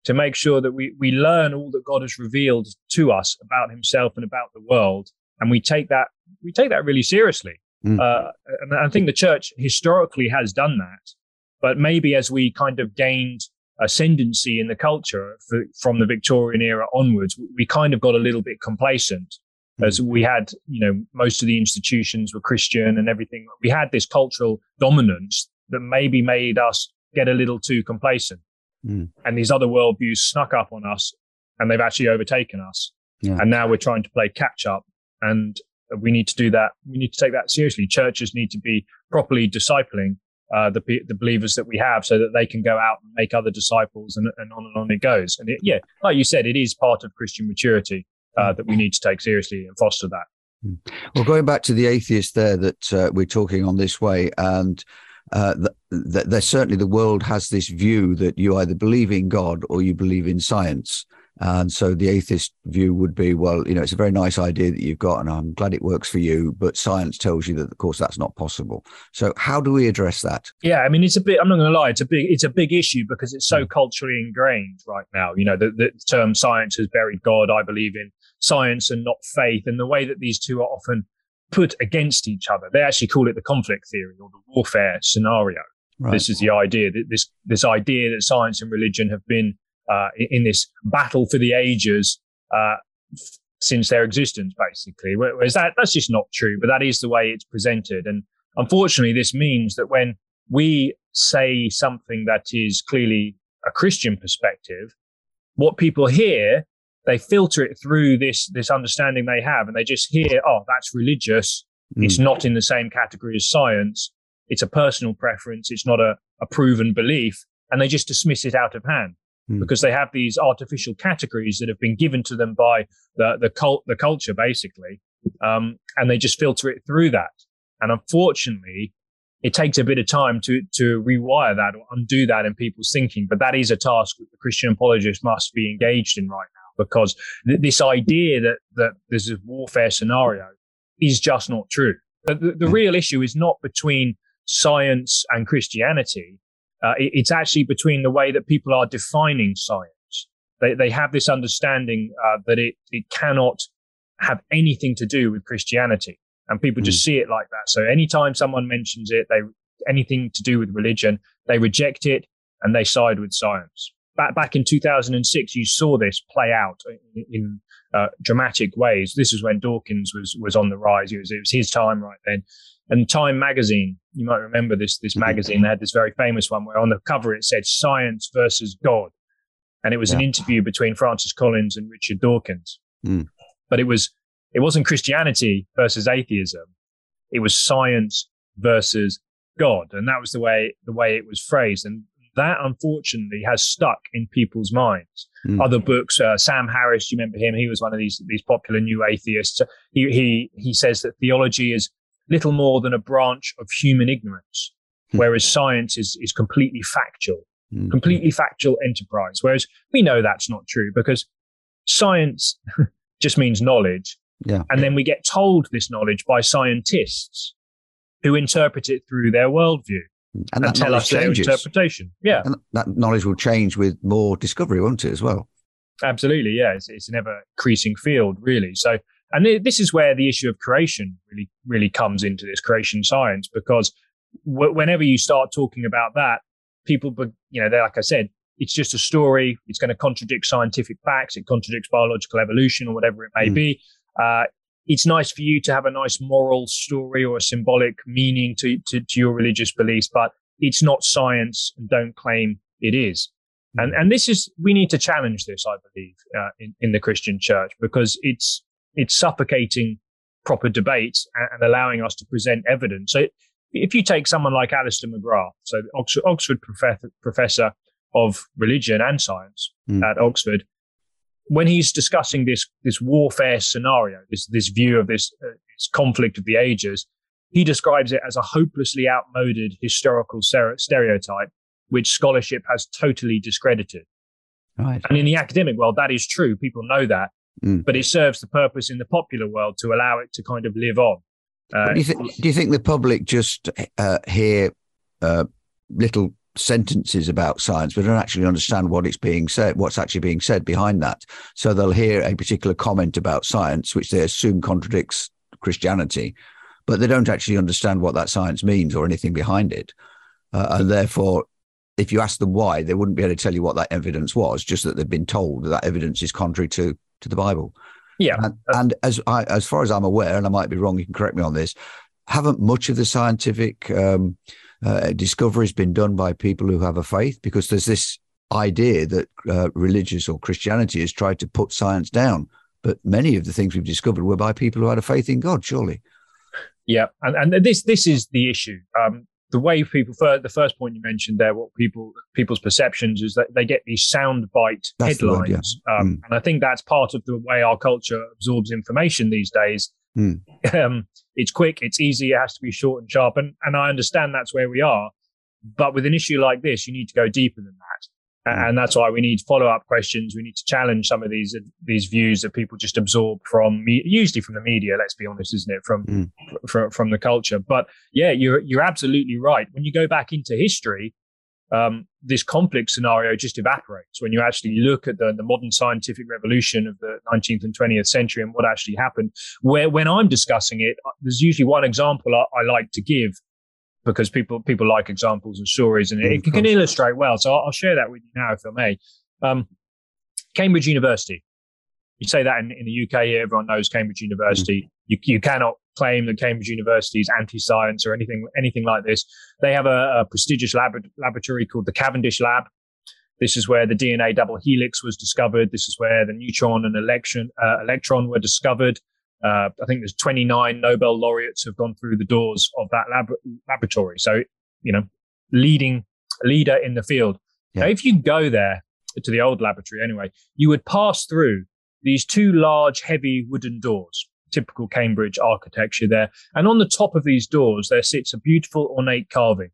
F: to make sure that we, we learn all that God has revealed to us about himself and about the world. And we take that, we take that really seriously. Mm. Uh, and I think the church historically has done that. But maybe as we kind of gained ascendancy in the culture for, from the Victorian era onwards, we kind of got a little bit complacent mm. as we had, you know, most of the institutions were Christian and everything. We had this cultural dominance that maybe made us get a little too complacent. Mm. And these other worldviews snuck up on us and they've actually overtaken us. Yeah. And now we're trying to play catch up and we need to do that. We need to take that seriously. Churches need to be properly discipling uh, the, the believers that we have so that they can go out and make other disciples and, and on and on it goes. And it, yeah, like you said, it is part of Christian maturity uh, hmm. that we need to take seriously and foster that.
D: Hmm. Well, going back to the atheist there that uh, we're talking on this way, and uh, that, that certainly the world has this view that you either believe in God or you believe in science. And so the atheist view would be, well, you know, it's a very nice idea that you've got, and I'm glad it works for you, but science tells you that, of course, that's not possible. So how do we address that?
F: Yeah, I mean, it's a bit. I'm not going to lie, it's a big, it's a big issue because it's so mm. culturally ingrained right now. You know, the, the term science has buried God. I believe in science and not faith, and the way that these two are often put against each other. They actually call it the conflict theory or the warfare scenario. Right. This is the idea that this this idea that science and religion have been uh, in this battle for the ages uh, since their existence, basically. Whereas that that's just not true, but that is the way it's presented. And unfortunately, this means that when we say something that is clearly a Christian perspective, what people hear they filter it through this this understanding they have, and they just hear, oh, that's religious. Mm. It's not in the same category as science. It's a personal preference. It's not a, a proven belief. And they just dismiss it out of hand mm. because they have these artificial categories that have been given to them by the, the cult, the culture, basically. Um, and they just filter it through that. And unfortunately, it takes a bit of time to to rewire that or undo that in people's thinking. But that is a task that the Christian apologist must be engaged in right now, because th- this idea that that there's a warfare scenario is just not true. The, the, the real issue is not between science and Christianity. Uh, it, it's actually between the way that people are defining science. They they have this understanding uh, that it it cannot have anything to do with Christianity and people just mm. see it like that. So anytime someone mentions it, they anything to do with religion, they reject it and they side with science. Back back in 2006, you saw this play out in, in uh, dramatic ways. This is when Dawkins was was on the rise. It was it was his time right then. And Time magazine, you might remember this this mm-hmm. magazine. They had this very famous one where on the cover it said "Science versus God," and it was yeah. an interview between Francis Collins and Richard Dawkins. Mm. But it was it wasn't Christianity versus atheism. It was science versus God. And that was the way, the way it was phrased. And that unfortunately has stuck in people's minds. Mm. Other books, uh, Sam Harris, you remember him? He was one of these, these popular new atheists. He, he, he says that theology is little more than a branch of human ignorance, mm. whereas science is, is completely factual, mm. completely factual enterprise. Whereas we know that's not true because science just means knowledge
D: yeah.
F: And then we get told this knowledge by scientists who interpret it through their worldview and, that us changes. interpretation. Yeah.
D: And that knowledge will change with more discovery, won't it, as well?
F: Absolutely. Yeah. It's, it's an ever increasing field, really. So, and this is where the issue of creation really, really comes into this creation science, because w- whenever you start talking about that, people, you know, they're, like I said, it's just a story. It's going to contradict scientific facts. It contradicts biological evolution or whatever it may mm. be. Uh, it's nice for you to have a nice moral story or a symbolic meaning to, to, to your religious beliefs, but it's not science and don't claim it is. And, and this is, we need to challenge this, I believe, uh, in, in the Christian church because it's, it's suffocating proper debate and, allowing us to present evidence. So if you take someone like Alister McGrath, so Oxford, Oxford professor, professor of religion and science mm. at Oxford, when he's discussing this this warfare scenario, this this view of this, uh, this conflict of the ages, he describes it as a hopelessly outmoded historical stereotype, which scholarship has totally discredited.
D: Right.
F: And in the academic world, that is true. People know that, mm. but it serves the purpose in the popular world to allow it to kind of live on.
D: Uh, do, you th- do, you think the public just uh, hear uh, little sentences about science, but don't actually understand what it's being said, what's actually being said behind that. So they'll hear a particular comment about science, which they assume contradicts Christianity, but they don't actually understand what that science means or anything behind it. Uh, and therefore, if you ask them why, they wouldn't be able to tell you what that evidence was, just that they've been told that, that evidence is contrary to to the Bible.
F: Yeah.
D: And, and as I, as far as I'm aware, and I might be wrong, you can correct me on this. Haven't much of the scientific um, uh, discovery has been done by people who have a faith because there's this idea that uh, religious or Christianity has tried to put science down. But many of the things we've discovered were by people who had a faith in God, surely.
F: Yeah, and, and this this is the issue. Um, the way people, the first point you mentioned there, what people people's perceptions is that they get these soundbite headlines, word, yeah. um, mm. and I think that's part of the way our culture absorbs information these days. Mm. Um, it's quick, it's easy, it has to be short and sharp. And, and I understand that's where we are. But with an issue like this, you need to go deeper than that. Mm. And that's why we need follow up questions. We need to challenge some of these these views that people just absorb from me, usually from the media. Let's be honest, isn't it? From mm. from from the culture. But yeah, you're you're absolutely right. When you go back into history, um, this complex scenario just evaporates when you actually look at the, the modern scientific revolution of the 19th and 20th century and what actually happened. Where when I'm discussing it, uh, there's usually one example I, I like to give because people people like examples and stories, and it, it can illustrate well. So I'll, I'll, share that with you now, if I may. Um, Cambridge University. You say that in, in the UK everyone knows Cambridge University. Mm. You, you cannot claim that Cambridge University is anti-science or anything anything like this. They have a, a prestigious lab, laboratory called the Cavendish Lab. This is where the DNA double helix was discovered. This is where the neutron and election, uh, electron were discovered. Uh, I think there's 29 Nobel laureates have gone through the doors of that lab- laboratory. So, you know, leading leader in the field.
D: Yeah.
F: Now, if you go there to the old laboratory anyway, you would pass through these two large, heavy wooden doors, typical Cambridge architecture there. And on the top of these doors, there sits a beautiful ornate carving.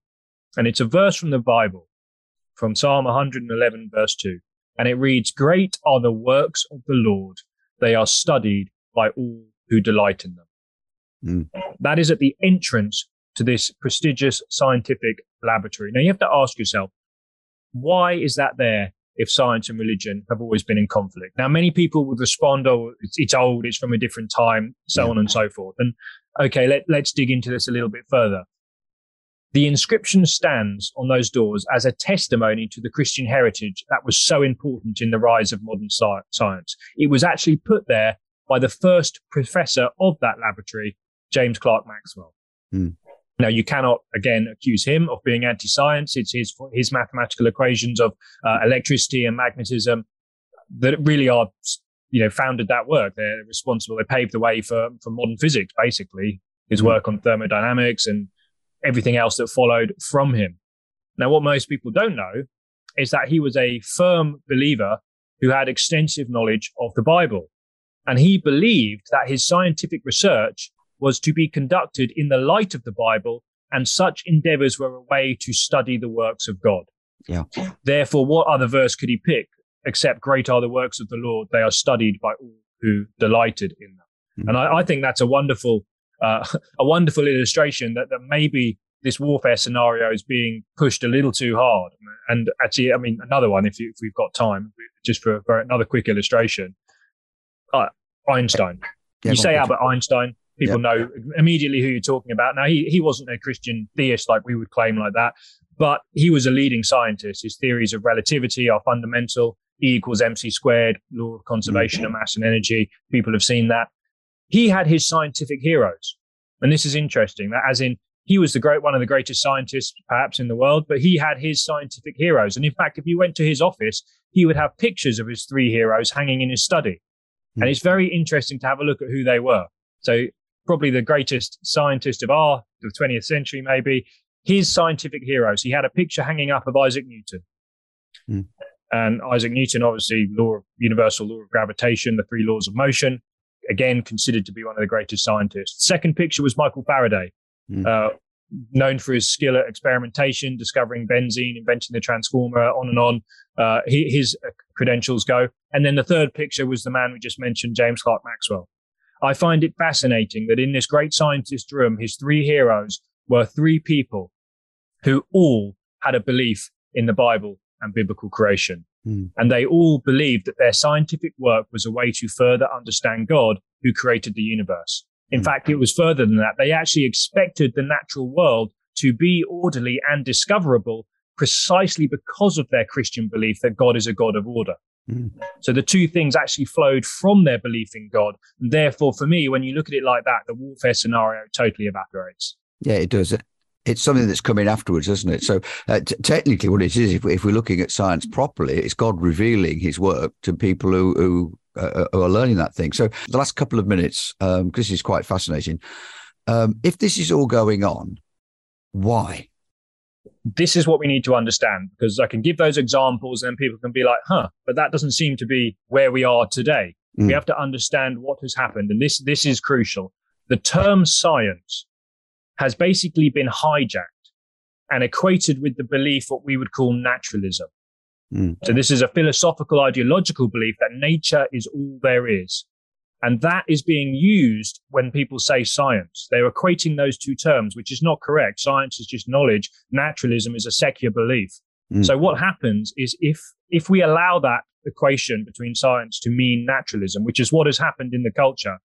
F: And it's a verse from the Bible, from Psalm 111, verse 2. And it reads, Great are the works of the Lord. They are studied by all who delight in them.
D: Mm.
F: That is at the entrance to this prestigious scientific laboratory. Now you have to ask yourself, why is that there if science and religion have always been in conflict? Now, many people would respond, oh, it's, it's old, it's from a different time, so
D: Yeah.
F: on and so forth. And okay, let, let's dig into this a little bit further. The inscription stands on those doors as a testimony to the Christian heritage that was so important in the rise of modern sci- science. It was actually put there by the first professor of that laboratory, James Clerk Maxwell.
D: Hmm.
F: Now, you cannot again accuse him of being anti-science. It's his his mathematical equations of uh, electricity and magnetism that really are, you know, founded that work. They're responsible. They paved the way for for modern physics. Basically, his
D: Hmm.
F: work on thermodynamics and everything else that followed from him. Now, what most people don't know is that he was a firm believer who had extensive knowledge of the Bible. And he believed that his scientific research was to be conducted in the light of the Bible, and such endeavors were a way to study the works of God.
D: Yeah.
F: Therefore, what other verse could he pick except great are the works of the Lord? They are studied by all who delighted in them.
D: Mhm.
F: And I, I think that's a wonderful, uh, a wonderful illustration that, that maybe this warfare scenario is being pushed a little too hard. And actually, I mean, another one, if, you, if we've got time, just for, for another quick illustration, uh, Einstein.
D: Yeah,
F: you say Albert Einstein, people know immediately who you're talking about. Now, he, he wasn't a Christian theist like we would claim like that, but he was a leading scientist. His theories of relativity are fundamental. E equals mc squared, law of conservation of mass and energy. People have seen that. He had his scientific heroes. And this is interesting that as in he was the great, one of the greatest scientists perhaps in the world, but he had his scientific heroes. And in fact, if you went to his office, he would have pictures of his three heroes hanging in his study. And hmm. it's very interesting to have a look at who they were. So probably the greatest scientist of our, the 20th century, maybe his scientific heroes. He had a picture hanging up of Isaac Newton.
D: Hmm.
F: And Isaac Newton, obviously, law of universal law of gravitation, the three laws of motion, again, considered to be one of the greatest scientists. Second picture was Michael Faraday,
D: Hmm.
F: uh, known for his skill at experimentation, discovering benzene, inventing the transformer, on and on. Uh, his uh, credentials go. And then the third picture was the man we just mentioned, James Clerk Maxwell. I find it fascinating that in this great scientist room, his three heroes were three people who all had a belief in the Bible and biblical creation.
D: Hmm.
F: And they all believed that their scientific work was a way to further understand God who created the universe. In
D: Hmm.
F: fact, it was further than that. They actually expected the natural world to be orderly and discoverable precisely because of their Christian belief that God is a God of order.
D: Mm.
F: So the two things actually flowed from their belief in God. And therefore, for me, when you look at it like that, the warfare scenario totally evaporates.
D: Yeah, it does. It's something that's coming afterwards, isn't it? So, uh, t- technically, what it is, if, if we're looking at science properly, it's God revealing His work to people who who, uh, who are learning that thing. So, the last couple of minutes, um, this is quite fascinating. Um, if this is all going on, why?
F: This is what we need to understand because I can give those examples and people can be like, huh, but that doesn't seem to be where we are today.
D: Mm.
F: We have to understand what has happened. And this, this is crucial. The term science has basically been hijacked and equated with the belief what we would call naturalism.
D: Mm.
F: So this is a philosophical ideological belief that nature is all there is. And that is being used when people say science. They're equating those two terms, which is not correct. Science is just knowledge. Naturalism is a secular belief.
D: Mm.
F: So what happens is if, if we allow that equation between science to mean naturalism, which is what has happened in the culture,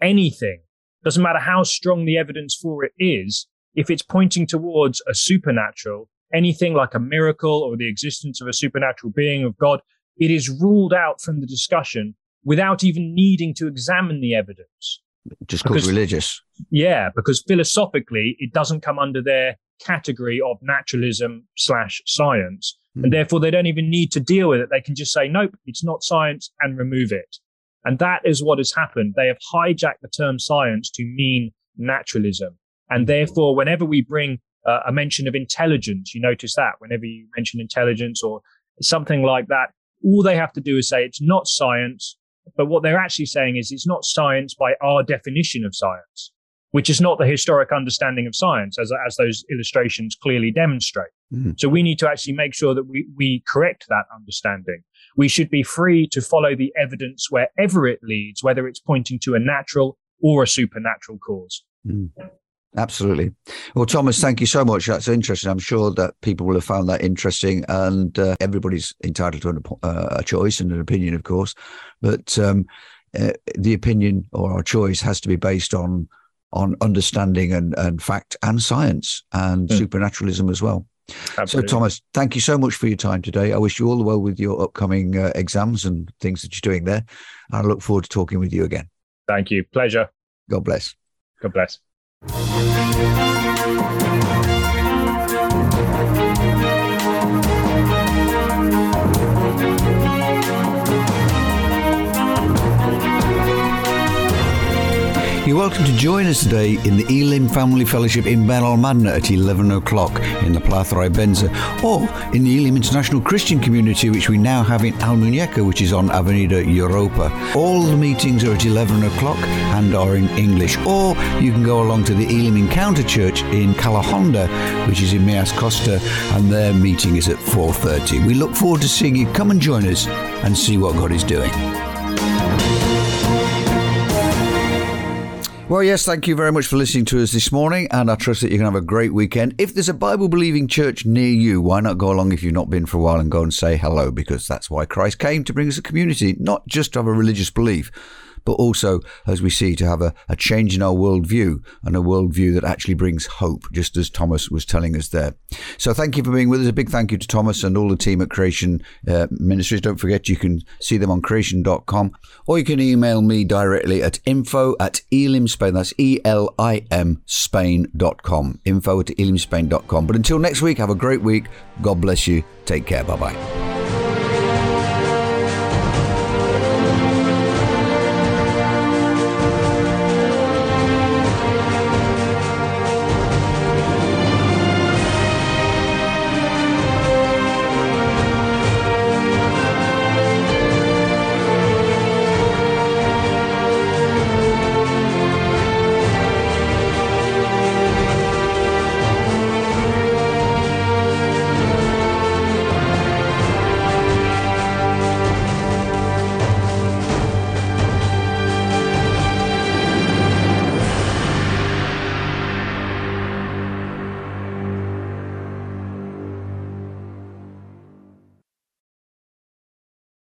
F: anything, doesn't matter how strong the evidence for it is, if it's pointing towards a supernatural, anything like a miracle or the existence of a supernatural being of God, it is ruled out from the discussion without even needing to examine the evidence.
D: Just called
F: Because-
D: religious.
F: Yeah, because philosophically, it doesn't come under their category of naturalism slash science.
D: Hmm.
F: And therefore, they don't even need to deal with it. They can just say, nope, it's not science and remove it. And that is what has happened. They have hijacked the term science to mean naturalism. And therefore, whenever we bring uh, a mention of intelligence, you notice that whenever you mention intelligence or something like that, all they have to do is say it's not science. But what they're actually saying is it's not science by our definition of science, which is not the historic understanding of science, as, as those illustrations clearly demonstrate.
D: Mm-hmm.
F: So we need to actually make sure that we, we correct that understanding. We should be free to follow the evidence wherever it leads, whether it's pointing to a natural or a supernatural cause.
D: Mm. Absolutely. Well, Thomas, thank you so much. That's interesting. I'm sure that people will have found that interesting, and uh, everybody's entitled to an, uh, a choice and an opinion, of course. But um, uh, the opinion or our choice has to be based on on understanding and, and fact and science and mm. supernaturalism as well.
F: Absolutely.
D: So, Thomas, thank you so much for your time today. I wish you all the well with your upcoming uh, exams and things that you're doing there. I look forward to talking with you again.
F: Thank you. Pleasure.
D: God bless.
F: God bless.
D: You're welcome to join us today in the Elim Family Fellowship in Benalmádena at 11 o'clock in the Plaza Benza, or in the Elim International Christian Community, which we now have in Almuñécar, which is on Avenida Europa. All the meetings are at 11 o'clock and are in English, or you can go along to the Elim Encounter Church in Calahonda, which is in Mijas Costa, and their meeting is at 4.30. We look forward to seeing you. Come and join us and see what God is doing. Well, yes, thank you very much for listening to us this morning, and I trust that you're going to have a great weekend. If there's a Bible believing church near you, why not go along if you've not been for a while and go and say hello? Because that's why Christ came to bring us a community, not just to have a religious belief, but also, as we see, to have a, a change in our worldview and a worldview that actually brings hope, just as Thomas was telling us there. So thank you for being with us. A big thank you to Thomas and all the team at Creation uh, Ministries. Don't forget, you can see them on creation.com or you can email me directly at info at Elim Spain. That's E L I M Spain.com. Info at elimspain.com. But until next week, have a great week. God bless you. Take care. Bye bye.